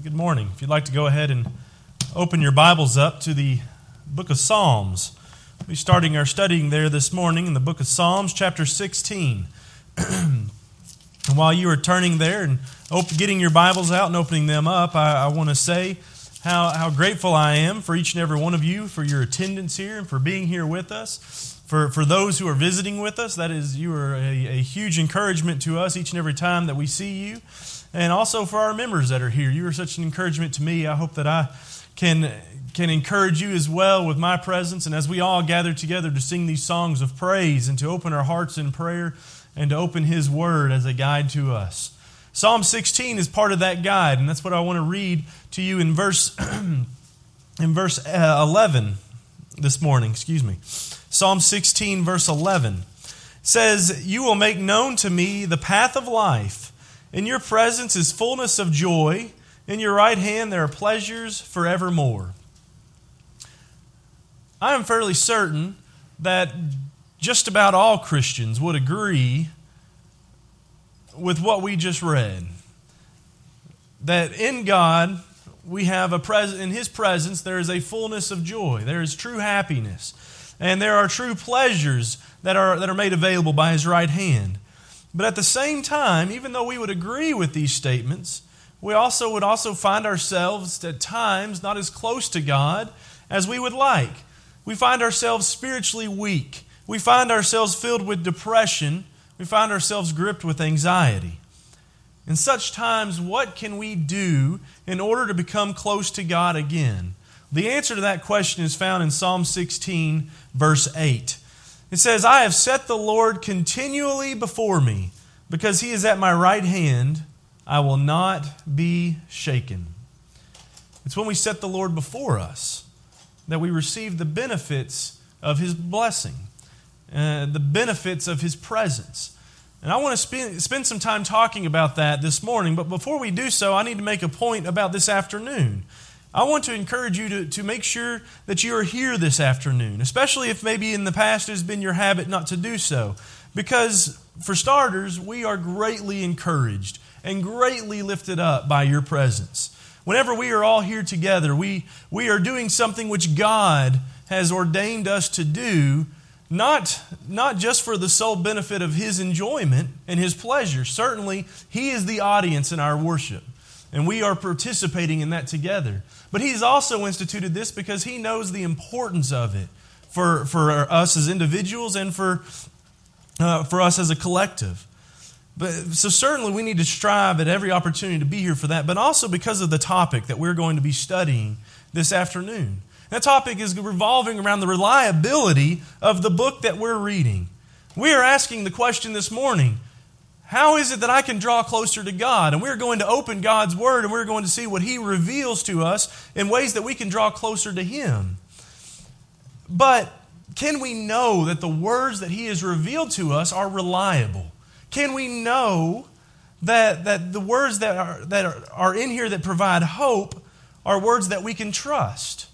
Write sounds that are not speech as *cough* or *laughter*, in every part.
Good morning. If you'd like to go ahead and open your Bibles up to the book of Psalms, we'll be starting our studying there this morning in the book of Psalms, chapter 16. and *clears throat* while you are turning there and getting your Bibles out and opening them up, I, I want to say how, how grateful I am for each and every one of you for your attendance here and for being here with us. For, for those who are visiting with us, that is, you are a, a huge encouragement to us each and every time that we see you. And also for our members that are here. You are such an encouragement to me. I hope that I can, can encourage you as well with my presence. And as we all gather together to sing these songs of praise and to open our hearts in prayer and to open His Word as a guide to us. Psalm 16 is part of that guide, and that's what I want to read to you in verse, *clears throat* in verse uh, 11 this morning. Excuse me. Psalm 16, verse 11 says, You will make known to me the path of life. In your presence is fullness of joy. In your right hand there are pleasures forevermore. I am fairly certain that just about all Christians would agree with what we just read. That in God, we have a pres- in His presence, there is a fullness of joy, there is true happiness. And there are true pleasures that are, that are made available by his right hand. But at the same time, even though we would agree with these statements, we also would also find ourselves at times not as close to God as we would like. We find ourselves spiritually weak. We find ourselves filled with depression. We find ourselves gripped with anxiety. In such times, what can we do in order to become close to God again? The answer to that question is found in Psalm 16, verse 8. It says, I have set the Lord continually before me, because he is at my right hand, I will not be shaken. It's when we set the Lord before us that we receive the benefits of his blessing, uh, the benefits of his presence. And I want to spend, spend some time talking about that this morning, but before we do so, I need to make a point about this afternoon. I want to encourage you to, to make sure that you are here this afternoon, especially if maybe in the past it has been your habit not to do so. Because, for starters, we are greatly encouraged and greatly lifted up by your presence. Whenever we are all here together, we, we are doing something which God has ordained us to do, not, not just for the sole benefit of His enjoyment and His pleasure. Certainly, He is the audience in our worship, and we are participating in that together. But he's also instituted this because he knows the importance of it for, for us as individuals and for, uh, for us as a collective. But, so certainly we need to strive at every opportunity to be here for that, but also because of the topic that we're going to be studying this afternoon. That topic is revolving around the reliability of the book that we're reading. We are asking the question this morning how is it that I can draw closer to God? And we're going to open God's Word and we're going to see what He reveals to us in ways that we can draw closer to Him. But can we know that the words that He has revealed to us are reliable? Can we know that, that the words that are, that are, are in here that provide hope are words that we can trust?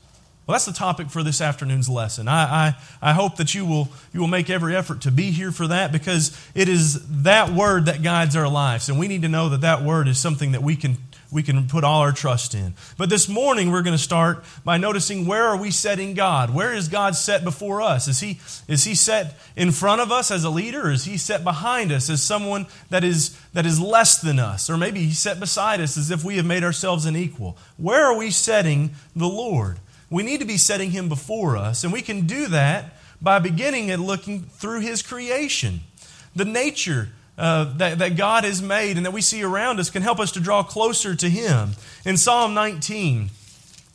Well, that's the topic for this afternoon's lesson. I, I, I, hope that you will, you will make every effort to be here for that because it is that word that guides our lives. And we need to know that that word is something that we can, we can put all our trust in. But this morning, we're going to start by noticing where are we setting God? Where is God set before us? Is he, is he set in front of us as a leader? Is he set behind us as someone that is, that is less than us? Or maybe he's set beside us as if we have made ourselves an equal. Where are we setting the Lord? We need to be setting Him before us. And we can do that by beginning at looking through His creation. The nature uh, that, that God has made and that we see around us can help us to draw closer to Him. In Psalm 19,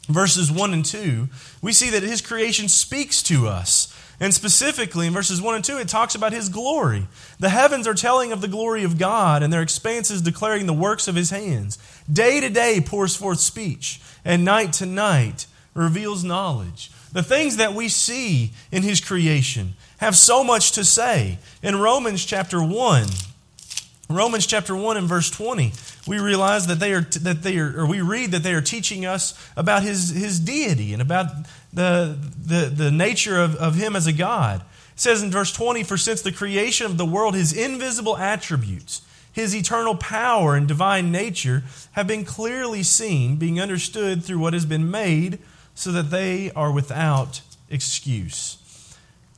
verses 1 and 2, we see that His creation speaks to us. And specifically in verses 1 and 2, it talks about His glory. The heavens are telling of the glory of God, and their expanses declaring the works of His hands. Day to day pours forth speech, and night to night reveals knowledge. The things that we see in His creation have so much to say. In Romans chapter 1, Romans chapter 1 and verse 20, we realize that they are, that they are, or we read that they are teaching us about his, his deity and about the, the, the nature of, of him as a God. It says in verse 20, For since the creation of the world, his invisible attributes, his eternal power and divine nature have been clearly seen, being understood through what has been made, so that they are without excuse.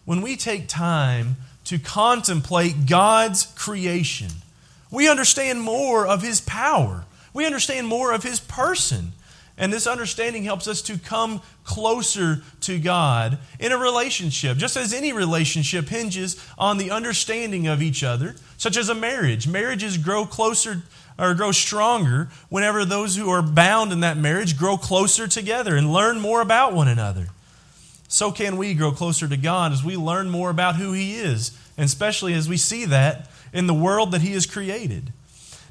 When we take time to contemplate God's creation, we understand more of his power. We understand more of his person. And this understanding helps us to come closer to God in a relationship, just as any relationship hinges on the understanding of each other, such as a marriage. Marriages grow closer or grow stronger whenever those who are bound in that marriage grow closer together and learn more about one another. So can we grow closer to God as we learn more about who He is, and especially as we see that in the world that He has created.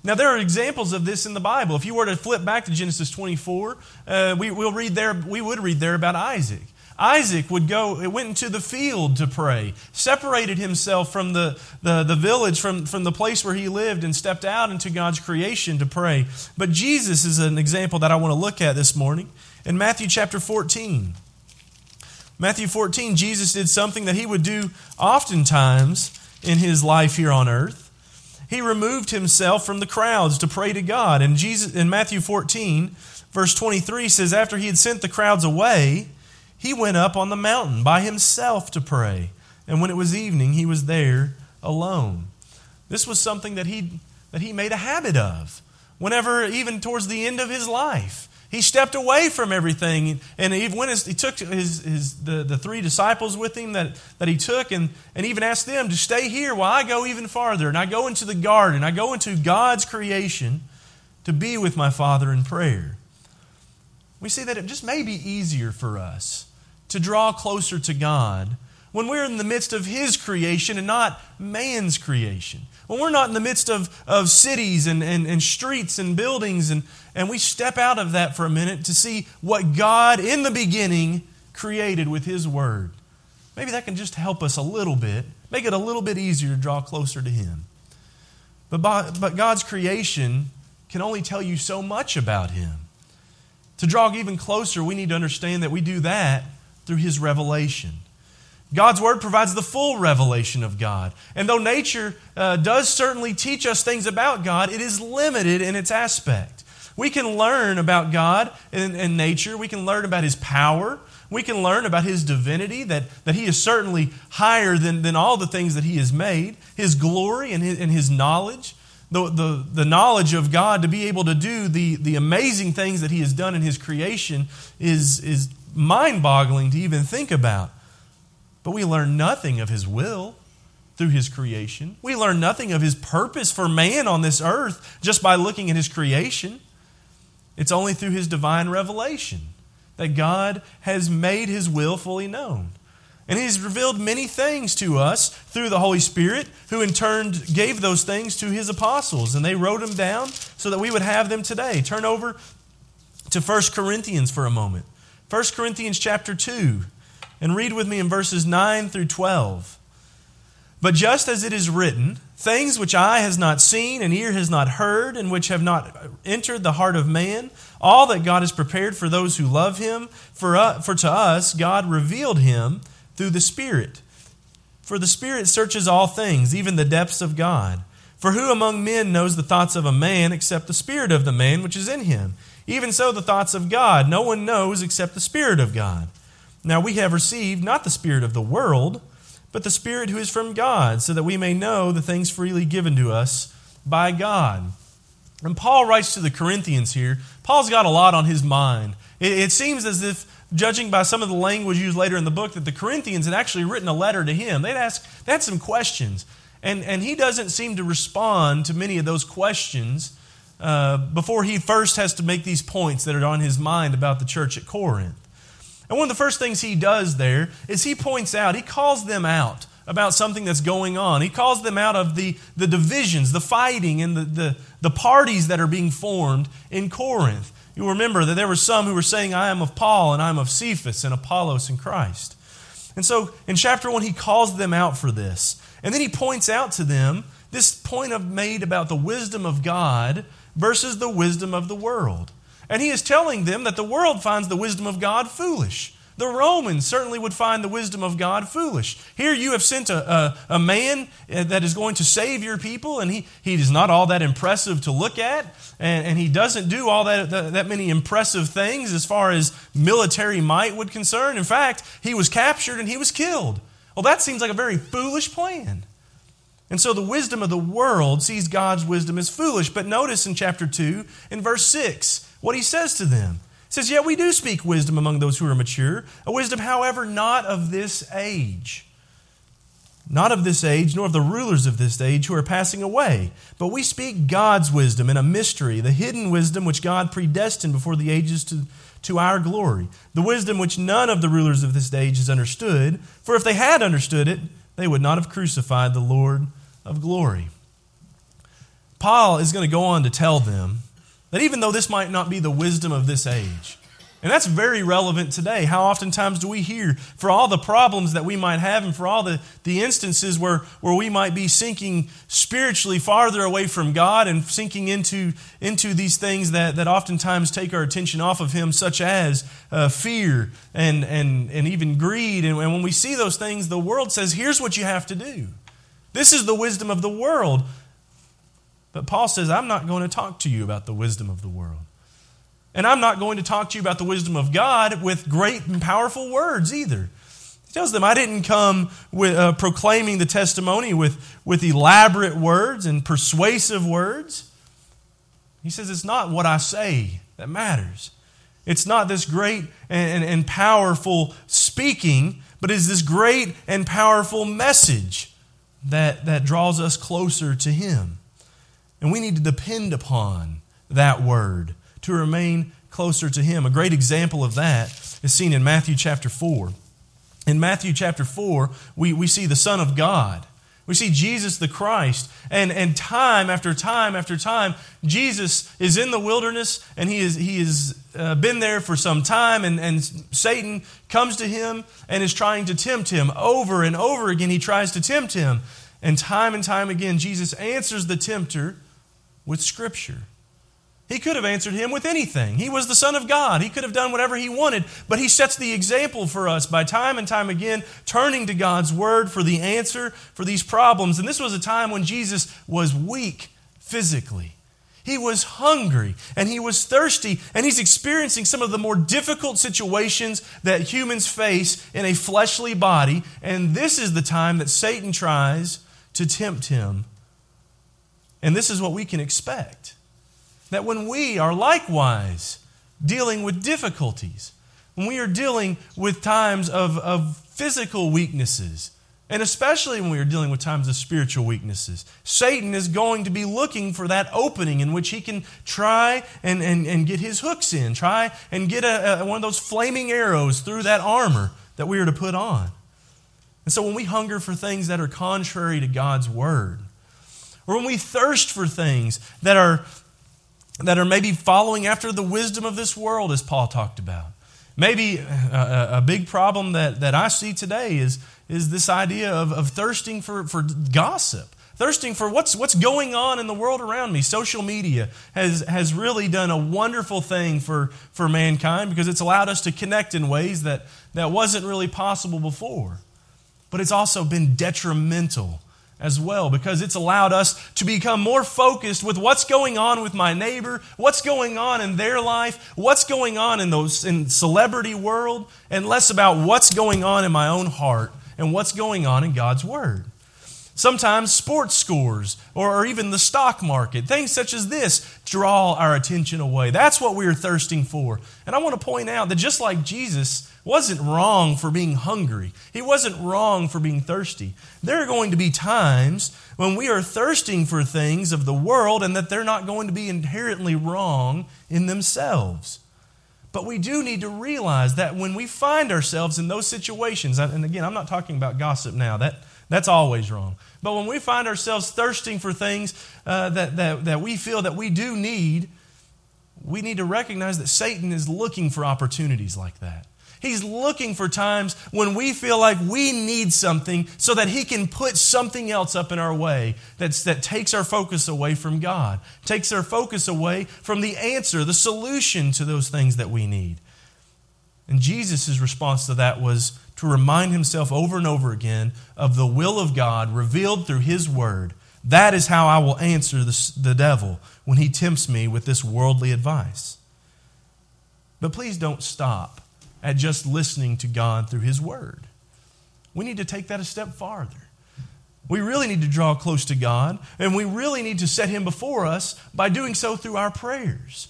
Now, there are examples of this in the Bible. If you were to flip back to Genesis 24, uh, we, will read there, we would read there about Isaac. Isaac would go, went into the field to pray, separated himself from the, the, the village, from, from the place where he lived, and stepped out into God's creation to pray. But Jesus is an example that I want to look at this morning. In Matthew chapter 14, Matthew 14, Jesus did something that he would do oftentimes in his life here on earth he removed himself from the crowds to pray to God. And Jesus in Matthew 14, verse 23 says, After he had sent the crowds away, he went up on the mountain by himself to pray. And when it was evening, he was there alone. This was something that he, that he made a habit of, whenever, even towards the end of his life. He stepped away from everything, and he, went he took his, his, the, the three disciples with him that, that he took, and, and even asked them to stay here while I go even farther. And I go into the garden, I go into God's creation to be with my Father in prayer. We see that it just may be easier for us to draw closer to God when we're in the midst of His creation and not man's creation. When we're not in the midst of, of cities and, and, and streets and buildings, and, and we step out of that for a minute to see what God in the beginning created with His Word. Maybe that can just help us a little bit, make it a little bit easier to draw closer to Him. But, by, but God's creation can only tell you so much about Him. To draw even closer, we need to understand that we do that through His revelation. God's Word provides the full revelation of God. And though nature uh, does certainly teach us things about God, it is limited in its aspect. We can learn about God in, in nature, we can learn about His power, we can learn about His divinity, that, that He is certainly higher than, than all the things that He has made, His glory and His, and his knowledge. The, the, the knowledge of God to be able to do the, the amazing things that He has done in His creation is, is mind boggling to even think about. But we learn nothing of His will through His creation. We learn nothing of His purpose for man on this earth just by looking at His creation. It's only through His divine revelation that God has made His will fully known. And He's revealed many things to us through the Holy Spirit, who in turn gave those things to His apostles, and they wrote them down so that we would have them today. Turn over to 1 Corinthians for a moment. 1 Corinthians chapter 2. And read with me in verses 9 through 12. But just as it is written, things which eye has not seen and ear has not heard, and which have not entered the heart of man, all that God has prepared for those who love him, for, uh, for to us God revealed him through the Spirit. For the Spirit searches all things, even the depths of God. For who among men knows the thoughts of a man except the Spirit of the man which is in him? Even so, the thoughts of God no one knows except the Spirit of God. Now we have received not the Spirit of the world, but the Spirit who is from God, so that we may know the things freely given to us by God. And Paul writes to the Corinthians here. Paul's got a lot on his mind. It, it, seems as if, judging by some of the language used later in the book, that the Corinthians had actually written a letter to him. They'd asked, they had some questions. And, and he doesn't seem to respond to many of those questions uh, before he first has to make these points that are on his mind about the church at Corinth. And one of the first things he does there is he points out, he calls them out about something that's going on. He calls them out of the, the divisions, the fighting, and the, the, the parties that are being formed in Corinth. You remember that there were some who were saying, I am of Paul, and I am of Cephas, and Apollos, and Christ. And so in chapter 1, he calls them out for this. And then he points out to them this point of made about the wisdom of God versus the wisdom of the world. And he is telling them that the world finds the wisdom of God foolish. the Romans certainly would find the wisdom of God foolish. Here you have sent a, a, a man uh, that is going to save your people, and he, he is not all that impressive to look at, and, and he doesn't do all that, that, that many impressive things as far as military might would concern. In fact, he was captured and he was killed. Well, that seems like a very foolish plan. And so the wisdom of the world sees God's wisdom as foolish. But notice in chapter 2, in verse 6, what he says to them. He says, Yet we do speak wisdom among those who are mature, a wisdom, however, not of this age. Not of this age, nor of the rulers of this age who are passing away. But we speak God's wisdom in a mystery, the hidden wisdom which God predestined before the ages to, to our glory. The wisdom which none of the rulers of this age has understood. For if they had understood it, they would not have crucified the Lord of glory. Paul is going to go on to tell them that even though this might not be the wisdom of this age, and that's very relevant today. How oftentimes do we hear for all the problems that we might have and for all the, the instances where, where we might be sinking spiritually farther away from God and sinking into, into these things that, that oftentimes take our attention off of Him, such as uh, fear and, and, and even greed. And, and when we see those things, the world says, here's what you have to do. This is the wisdom of the world. But Paul says, I'm not going to talk to you about the wisdom of the world. And I'm not going to talk to you about the wisdom of God with great and powerful words either. He tells them, I didn't come with, uh, proclaiming the testimony with, with elaborate words and persuasive words. He says, It's not what I say that matters. It's not this great and, and, and powerful speaking, but it's this great and powerful message that, that draws us closer to Him. And we need to depend upon that word to remain closer to Him. A great example of that is seen in Matthew chapter 4. In Matthew chapter 4, we, we see the Son of God. We see Jesus the Christ. And, and time after time after time, Jesus is in the wilderness and he, is, he has uh, been there for some time. And, and Satan comes to him and is trying to tempt him. Over and over again, he tries to tempt him. And time and time again, Jesus answers the tempter with Scripture. He could have answered him with anything. He was the Son of God. He could have done whatever he wanted, but he sets the example for us by time and time again turning to God's Word for the answer for these problems. And this was a time when Jesus was weak physically. He was hungry and he was thirsty, and he's experiencing some of the more difficult situations that humans face in a fleshly body. And this is the time that Satan tries to tempt him. And this is what we can expect that when we are likewise dealing with difficulties, when we are dealing with times of, of physical weaknesses, and especially when we are dealing with times of spiritual weaknesses, Satan is going to be looking for that opening in which he can try and, and, and get his hooks in, try and get a, a, one of those flaming arrows through that armor that we are to put on. And so when we hunger for things that are contrary to God's word, or when we thirst for things that are that are maybe following after the wisdom of this world, as Paul talked about. Maybe a, a, big problem that, that I see today is, is this idea of, of thirsting for, for gossip, thirsting for what's, what's going on in the world around me. Social media has, has really done a wonderful thing for, for mankind because it's allowed us to connect in ways that, that wasn't really possible before. But it's also been detrimental as well because it's allowed us to become more focused with what's going on with my neighbor, what's going on in their life, what's going on in those in celebrity world and less about what's going on in my own heart and what's going on in God's word. Sometimes sports scores or, even the stock market, things such as this draw our attention away. That's what we're thirsting for. And I want to point out that just like Jesus wasn't wrong for being hungry. He wasn't wrong for being thirsty. There are going to be times when we are thirsting for things of the world and that they're not going to be inherently wrong in themselves. But we do need to realize that when we find ourselves in those situations, and again, I'm not talking about gossip now, that, that's always wrong. But when we find ourselves thirsting for things uh, that, that, that we feel that we do need, we need to recognize that Satan is looking for opportunities like that. He's looking for times when we feel like we need something so that He can put something else up in our way that's, that takes our focus away from God, takes our focus away from the answer, the solution to those things that we need. And Jesus' response to that was to remind himself over and over again of the will of God revealed through his word. That is how I will answer the, the devil when he tempts me with this worldly advice. But please don't stop at just listening to God through his word. We need to take that a step farther. We really need to draw close to God, and we really need to set Him before us by doing so through our prayers.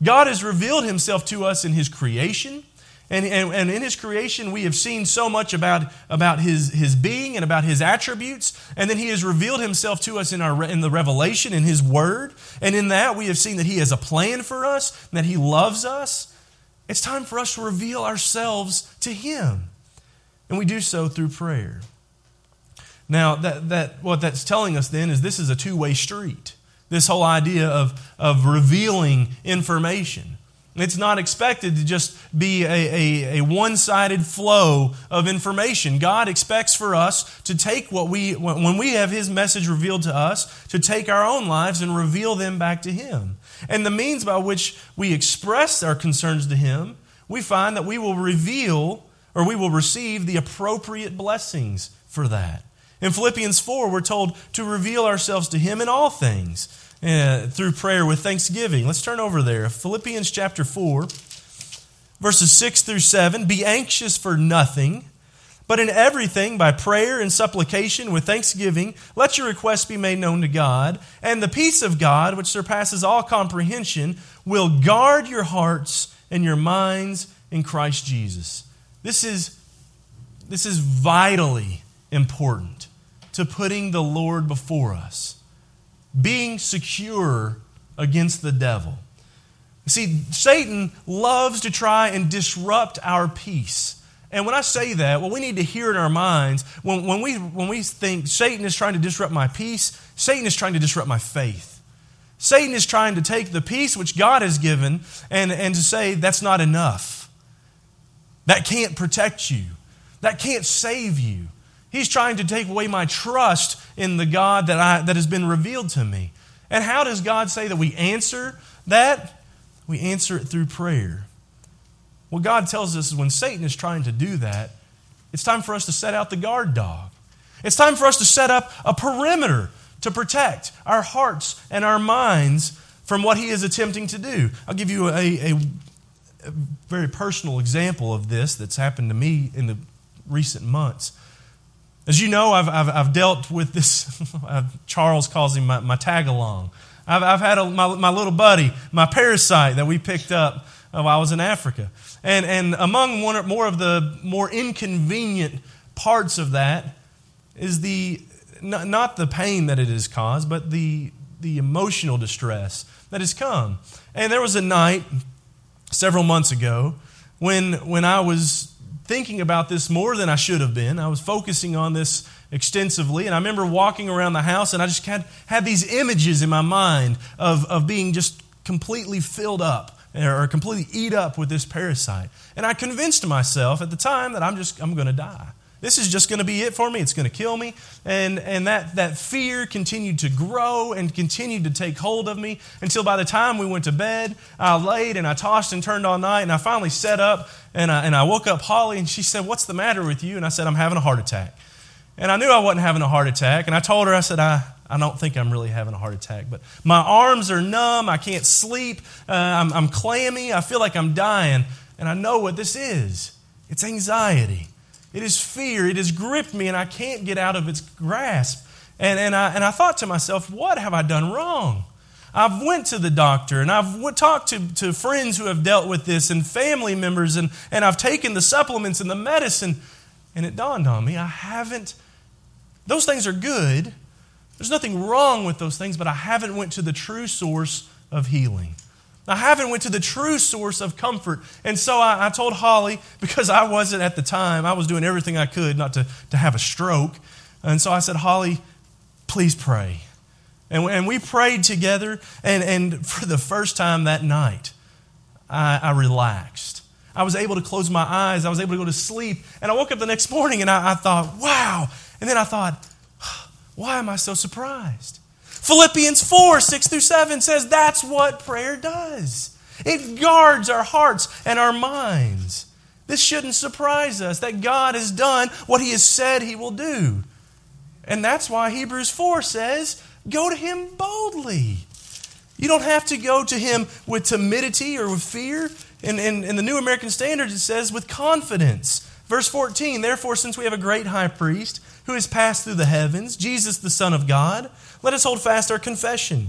God has revealed Himself to us in His creation. And, and, and, in his creation, we have seen so much about, about his, his being and about his attributes. And then he has revealed himself to us in, our, in the revelation, in his word. And in that, we have seen that he has a plan for us, that he loves us. It's time for us to reveal ourselves to him. And we do so through prayer. Now, that, that, what that's telling us then is this is a two way street. This whole idea of, of revealing information. It's not expected to just be a, a, a one sided flow of information. God expects for us to take what we, when we have His message revealed to us, to take our own lives and reveal them back to Him. And the means by which we express our concerns to Him, we find that we will reveal or we will receive the appropriate blessings for that. In Philippians 4, we're told to reveal ourselves to Him in all things uh, through prayer with thanksgiving. Let's turn over there. Philippians chapter 4, verses 6 through 7. Be anxious for nothing, but in everything, by prayer and supplication with thanksgiving, let your requests be made known to God. And the peace of God, which surpasses all comprehension, will guard your hearts and your minds in Christ Jesus. This is, this is vitally important to putting the Lord before us, being secure against the devil. See, Satan loves to try and disrupt our peace. And when I say that, what we need to hear in our minds, when, when, we, when we think Satan is trying to disrupt my peace, Satan is trying to disrupt my faith. Satan is trying to take the peace which God has given and, and to say that's not enough. That can't protect you. That can't save you. He's trying to take away my trust in the God that, I, that has been revealed to me. And how does God say that we answer that? We answer it through prayer. What God tells us is when Satan is trying to do that, it's time for us to set out the guard dog. It's time for us to set up a perimeter to protect our hearts and our minds from what he is attempting to do. I'll give you a, a, a very personal example of this that's happened to me in the recent months. As you know, I've, I've, I've dealt with this, *laughs* Charles calls him my, my tag along. I've, I've had a, my, my little buddy, my parasite that we picked up while I was in Africa. And, and among one or more of the more inconvenient parts of that is the, not, not the pain that it has caused, but the, the emotional distress that has come. And there was a night several months ago when, when I was thinking about this more than I should have been. I was focusing on this extensively, and I remember walking around the house and I just had, had these images in my mind of, of being just completely filled up or completely eat up with this parasite. And I convinced myself at the time that I'm just I'm going to die. This is just going to be it for me. It's going to kill me. And, and that, that fear continued to grow and continued to take hold of me until by the time we went to bed, I laid and I tossed and turned all night. And I finally sat up and I, and I woke up Holly and she said, What's the matter with you? And I said, I'm having a heart attack. And I knew I wasn't having a heart attack. And I told her, I said, I, I don't think I'm really having a heart attack, but my arms are numb. I can't sleep. Uh, I'm, I'm clammy. I feel like I'm dying. And I know what this is it's anxiety. It is fear. It has gripped me and I can't get out of its grasp. And, and, I, and I thought to myself, what have I done wrong? I've went to the doctor and I've talked to, to friends who have dealt with this and family members and, and I've taken the supplements and the medicine. And it dawned on me, I haven't, those things are good. There's nothing wrong with those things, but I haven't went to the true source of healing. I haven't went to the true source of comfort. And so I, I, told Holly, because I wasn't at the time, I was doing everything I could not to, to have a stroke. And so I said, Holly, please pray. And, and we prayed together, and, and for the first time that night, I, I relaxed. I was able to close my eyes. I was able to go to sleep. And I woke up the next morning and I, I thought, wow. And then I thought, why am I so surprised? Philippians 4 6 through 7 says that's what prayer does. It guards our hearts and our minds. This shouldn't surprise us that God has done what He has said He will do. And that's why Hebrews 4 says, Go to Him boldly. You don't have to go to Him with timidity or with fear. In, in, in the New American Standard, it says, with confidence. Verse 14, therefore, since we have a great high priest who has passed through the heavens, Jesus, the Son of God, let us hold fast our confession.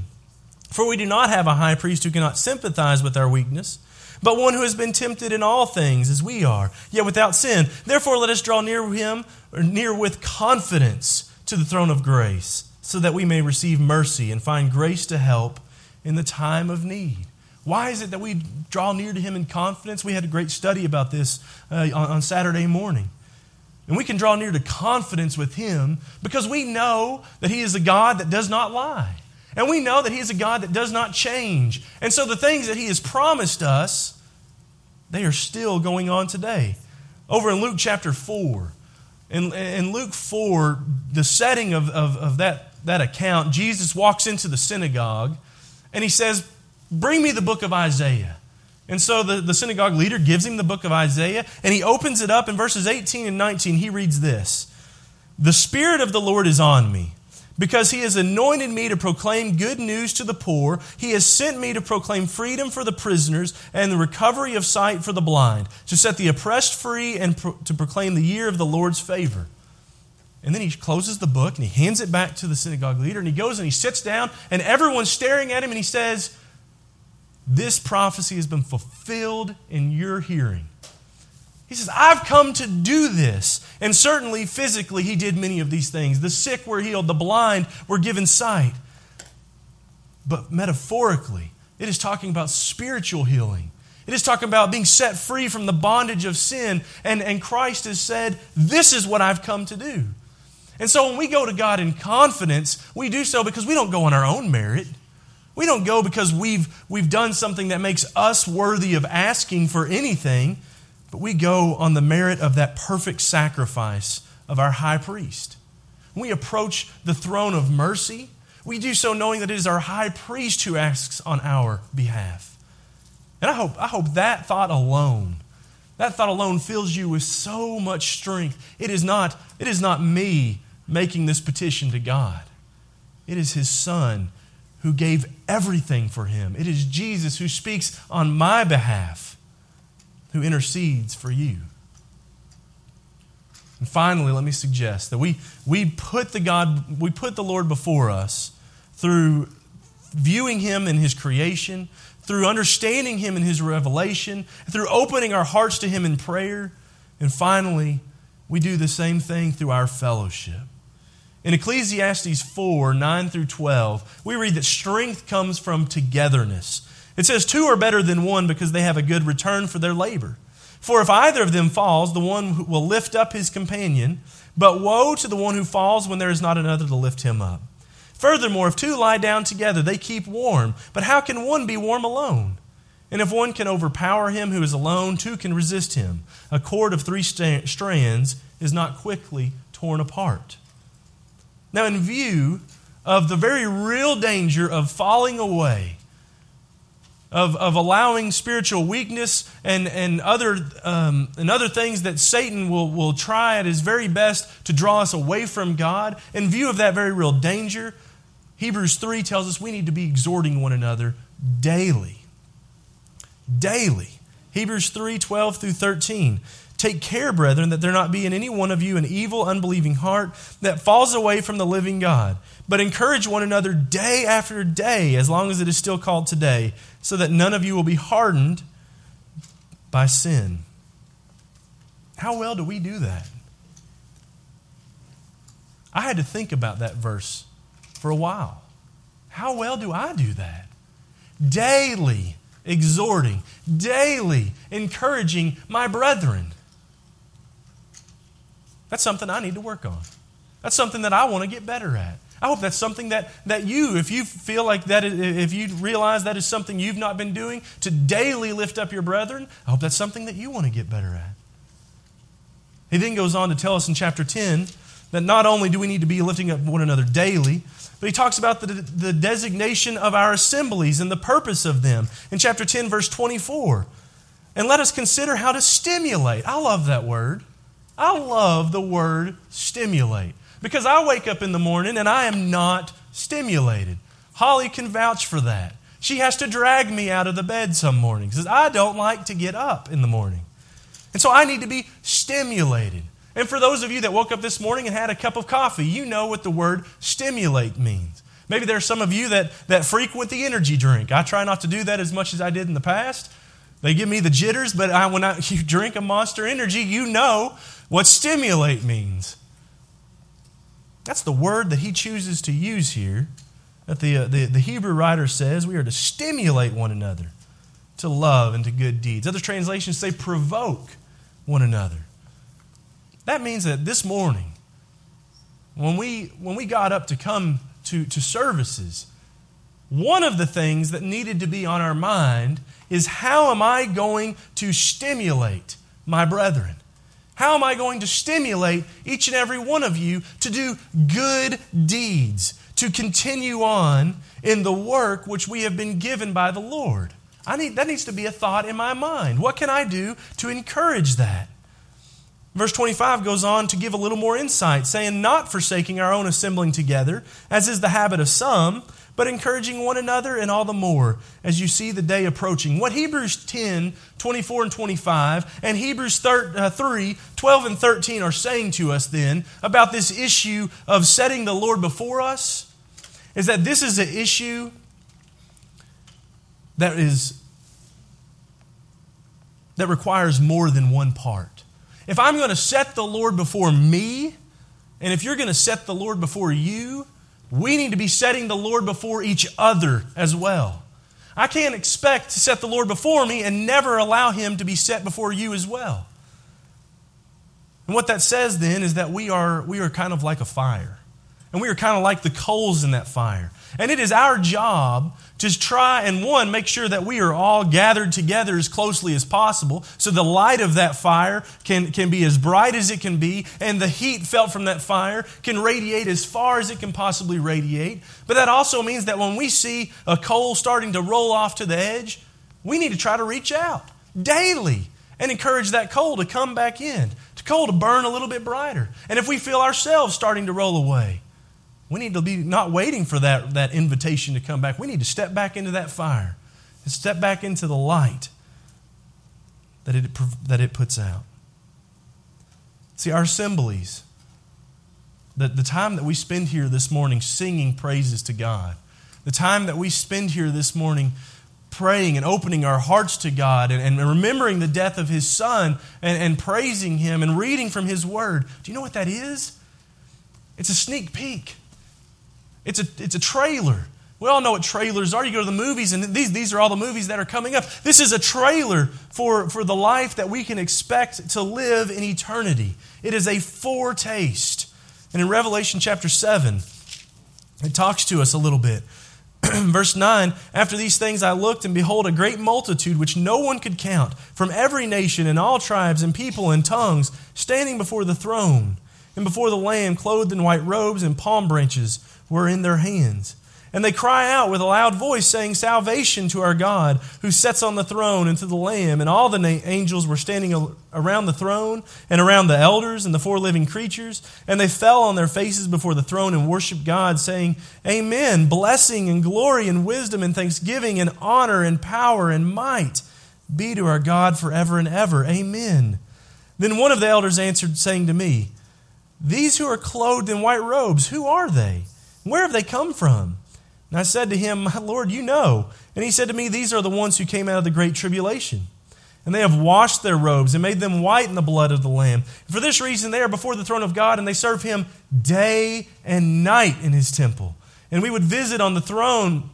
For we do not have a high priest who cannot sympathize with our weakness, but one who has been tempted in all things as we are, yet without sin. Therefore, let us draw near him, or near with confidence to the throne of grace, so that we may receive mercy and find grace to help in the time of need. Why is it that we draw near to Him in confidence? We had a great study about this uh, on, on Saturday morning. And we can draw near to confidence with Him because we know that He is a God that does not lie. And we know that He is a God that does not change. And so the things that He has promised us, they are still going on today. Over in Luke chapter 4, in, in Luke 4, the setting of, of, of that, that account, Jesus walks into the synagogue and He says, Bring me the book of Isaiah. And so the, the synagogue leader gives him the book of Isaiah, and he opens it up in verses 18 and 19. He reads this The Spirit of the Lord is on me, because he has anointed me to proclaim good news to the poor. He has sent me to proclaim freedom for the prisoners and the recovery of sight for the blind, to set the oppressed free and pro- to proclaim the year of the Lord's favor. And then he closes the book and he hands it back to the synagogue leader, and he goes and he sits down, and everyone's staring at him, and he says, this prophecy has been fulfilled in your hearing. He says, I've come to do this. And certainly, physically, he did many of these things. The sick were healed, the blind were given sight. But metaphorically, it is talking about spiritual healing. It is talking about being set free from the bondage of sin. And, and Christ has said, This is what I've come to do. And so when we go to God in confidence, we do so because we don't go on our own merit. We don't go because we've, we've done something that makes us worthy of asking for anything, but we go on the merit of that perfect sacrifice of our high priest. When we approach the throne of mercy, we do so knowing that it is our high priest who asks on our behalf. And I hope, I hope that thought alone, that thought alone fills you with so much strength. It is not, it is not me making this petition to God. It is his son who gave everything for him. It is Jesus who speaks on my behalf, who intercedes for you. And finally, let me suggest that we, we put the God, we put the Lord before us through viewing him in his creation, through understanding him in his revelation, through opening our hearts to him in prayer, and finally, we do the same thing through our fellowship. In Ecclesiastes 4 9 through 12, we read that strength comes from togetherness. It says, Two are better than one because they have a good return for their labor. For if either of them falls, the one will lift up his companion, but woe to the one who falls when there is not another to lift him up. Furthermore, if two lie down together, they keep warm. But how can one be warm alone? And if one can overpower him who is alone, two can resist him. A cord of three strands is not quickly torn apart. Now, in view of the very real danger of falling away, of, of allowing spiritual weakness and, and, other, um, and other things that Satan will, will try at his very best to draw us away from God, in view of that very real danger, Hebrews 3 tells us we need to be exhorting one another daily. Daily. Hebrews 3 12 through 13. Take care, brethren, that there not be in any one of you an evil, unbelieving heart that falls away from the living God. But encourage one another day after day, as long as it is still called today, so that none of you will be hardened by sin. How well do we do that? I had to think about that verse for a while. How well do I do that? Daily exhorting, daily encouraging my brethren. That's something I need to work on. That's something that I want to get better at. I hope that's something that, that you, if you feel like that, if you realize that is something you've not been doing, to daily lift up your brethren, I hope that's something that you want to get better at. He then goes on to tell us in chapter 10 that not only do we need to be lifting up one another daily, but he talks about the, the designation of our assemblies and the purpose of them. In chapter 10, verse 24, And let us consider how to stimulate. I love that word. I love the word stimulate because I wake up in the morning and I am not stimulated. Holly can vouch for that. She has to drag me out of the bed some mornings because I don't like to get up in the morning. And so I need to be stimulated. And for those of you that woke up this morning and had a cup of coffee, you know what the word stimulate means. Maybe there are some of you that, that frequent the energy drink. I try not to do that as much as I did in the past. They give me the jitters, but I, when I, *laughs* you drink a monster energy, you know what stimulate means. That's the word that he chooses to use here. That the, uh, the, the Hebrew writer says we are to stimulate one another to love and to good deeds. Other translations say provoke one another. That means that this morning, when we, when we got up to come to, to services, one of the things that needed to be on our mind is how am I going to stimulate my brethren? How am I going to stimulate each and every one of you to do good deeds, to continue on in the work which we have been given by the Lord? I need, that needs to be a thought in my mind. What can I do to encourage that? Verse 25 goes on to give a little more insight, saying, Not forsaking our own assembling together, as is the habit of some, but encouraging one another, and all the more as you see the day approaching. What Hebrews 10, 24 and 25, and Hebrews uh, 3, 12 and 13 are saying to us then about this issue of setting the Lord before us is that this is an issue that is that requires more than one part. If I'm going to set the Lord before me, and if you're going to set the Lord before you, we need to be setting the Lord before each other as well. I can't expect to set the Lord before me and never allow Him to be set before you as well. And what that says then is that we are, we are kind of like a fire. And we are kind of like the coals in that fire. And it is our job to try and, one, make sure that we are all gathered together as closely as possible so the light of that fire can, can be as bright as it can be and the heat felt from that fire can radiate as far as it can possibly radiate. But that also means that when we see a coal starting to roll off to the edge, we need to try to reach out daily and encourage that coal to come back in, to coal to burn a little bit brighter. And if we feel ourselves starting to roll away, we need to be not waiting for that, that invitation to come back. We need to step back into that fire and step back into the light that it, that it puts out. See, our assemblies, the, the time that we spend here this morning singing praises to God, the time that we spend here this morning praying and opening our hearts to God and, and remembering the death of His Son and, and praising Him and reading from His Word, do you know what that is? It's a sneak peek it's a, it's a trailer. We all know what trailers are. You go to the movies, and these, these are all the movies that are coming up. This is a trailer for, for the life that we can expect to live in eternity. It is a foretaste. And in Revelation chapter 7, it talks to us a little bit. *clears throat* Verse 9 After these things I looked, and behold, a great multitude which no one could count, from every nation and all tribes and people and tongues, standing before the throne and before the Lamb, clothed in white robes and palm branches were in their hands. And they cry out with a loud voice, saying, Salvation to our God, who sits on the throne, and to the Lamb. And all the angels were standing around the throne, and around the elders, and the four living creatures. And they fell on their faces before the throne and worshiped God, saying, Amen. Blessing and glory and wisdom and thanksgiving and honor and power and might be to our God forever and ever. Amen. Then one of the elders answered, saying to me, These who are clothed in white robes, who are they? Where have they come from? And I said to him, My Lord, you know. And he said to me, These are the ones who came out of the great tribulation. And they have washed their robes and made them white in the blood of the Lamb. For this reason, they are before the throne of God, and they serve him day and night in his temple. And we would visit on the throne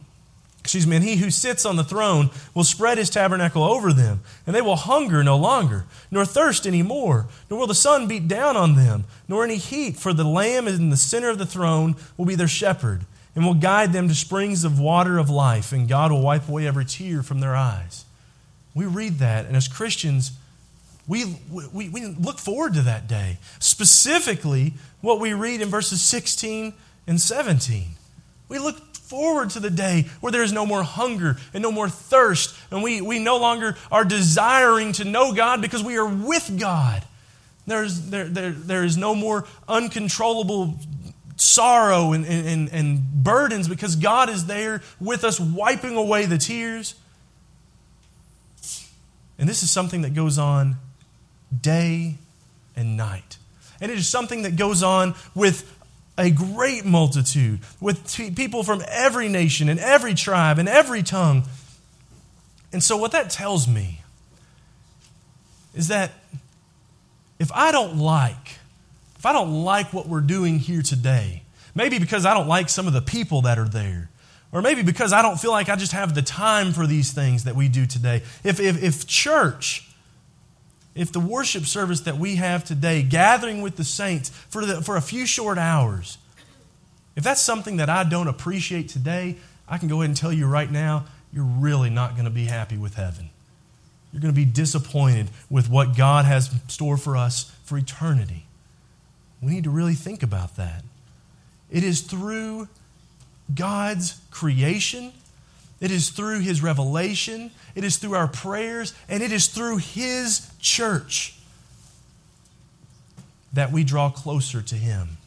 excuse me, and he who sits on the throne will spread his tabernacle over them, and they will hunger no longer, nor thirst any more, nor will the sun beat down on them, nor any heat, for the Lamb in the center of the throne will be their shepherd, and will guide them to springs of water of life, and God will wipe away every tear from their eyes. We read that, and as Christians, we, we, we look forward to that day. Specifically, what we read in verses 16 and 17. We look forward to the day where there is no more hunger and no more thirst, and we, we no longer are desiring to know God because we are with God. There's, there, there, there is no more uncontrollable sorrow and, and, and burdens because God is there with us, wiping away the tears. And this is something that goes on day and night. And it is something that goes on with a great multitude, with people from every nation and every tribe and every tongue. And so, what that tells me is that if I don't like, if I don't like what we're doing here today, maybe because I don't like some of the people that are there, or maybe because I don't feel like I just have the time for these things that we do today, if, if, if church, if the worship service that we have today, gathering with the saints for, the, for a few short hours, if that's something that I don't appreciate today, I can go ahead and tell you right now, you're really not going to be happy with heaven. You're going to be disappointed with what God has store for us for eternity. We need to really think about that. It is through God's creation, it is through His revelation, it is through our prayers, and it is through His church that we draw closer to Him.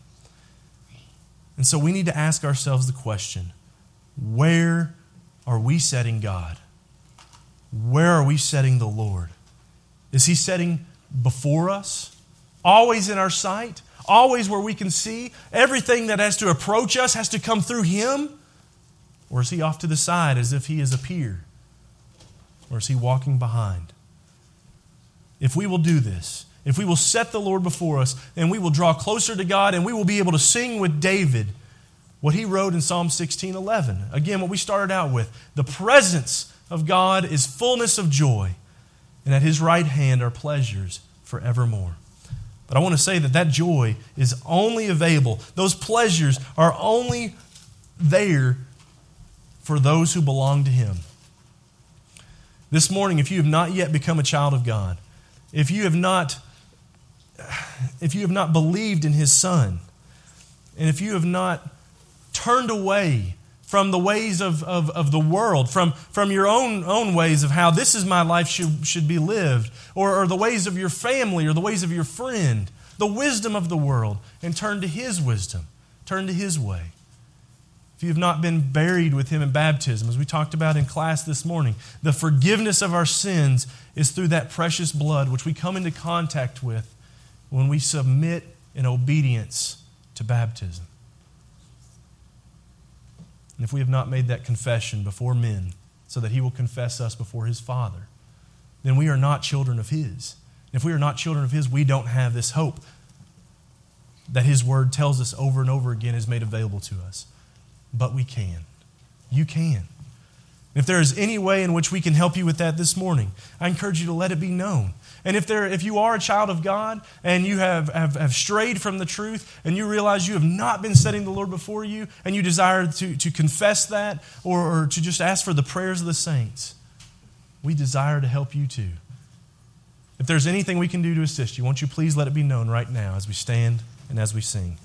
And so we need to ask ourselves the question where are we setting God? where are we setting the Lord? Is He setting before us? Always in our sight? Always where we can see? Everything that has to approach us has to come through Him? Or is He off to the side as if He is a peer? Or is He walking behind? If we will do this, if we will set the Lord before us, and we will draw closer to God and we will be able to sing with David what he wrote in Psalm 16 11. Again, what we started out with the presence of God is fullness of joy, and at his right hand are pleasures forevermore. But I want to say that that joy is only available, those pleasures are only there for those who belong to him. This morning, if you have not yet become a child of God, if you have not if you have not believed in his son, and if you have not turned away from the ways of, of, of the world, from, from your own, own ways of how this is my life should, should be lived, or, or the ways of your family, or the ways of your friend, the wisdom of the world, and turn to His wisdom, turn to His way. If you have not been buried with Him in baptism, as we talked about in class this morning, the forgiveness of our sins is through that precious blood which we come into contact with when we submit in obedience to baptism. And if we have not made that confession before men, so that he will confess us before his Father, then we are not children of his. And if we are not children of his, we don't have this hope that his word tells us over and over again is made available to us. But we can. You can. If there is any way in which we can help you with that this morning, I encourage you to let it be known. And if, there, if you are a child of God and you have, have, have strayed from the truth and you realize you have not been setting the Lord before you and you desire to, to confess that or, or to just ask for the prayers of the saints, we desire to help you too. If there's anything we can do to assist you, won't you please let it be known right now as we stand and as we sing.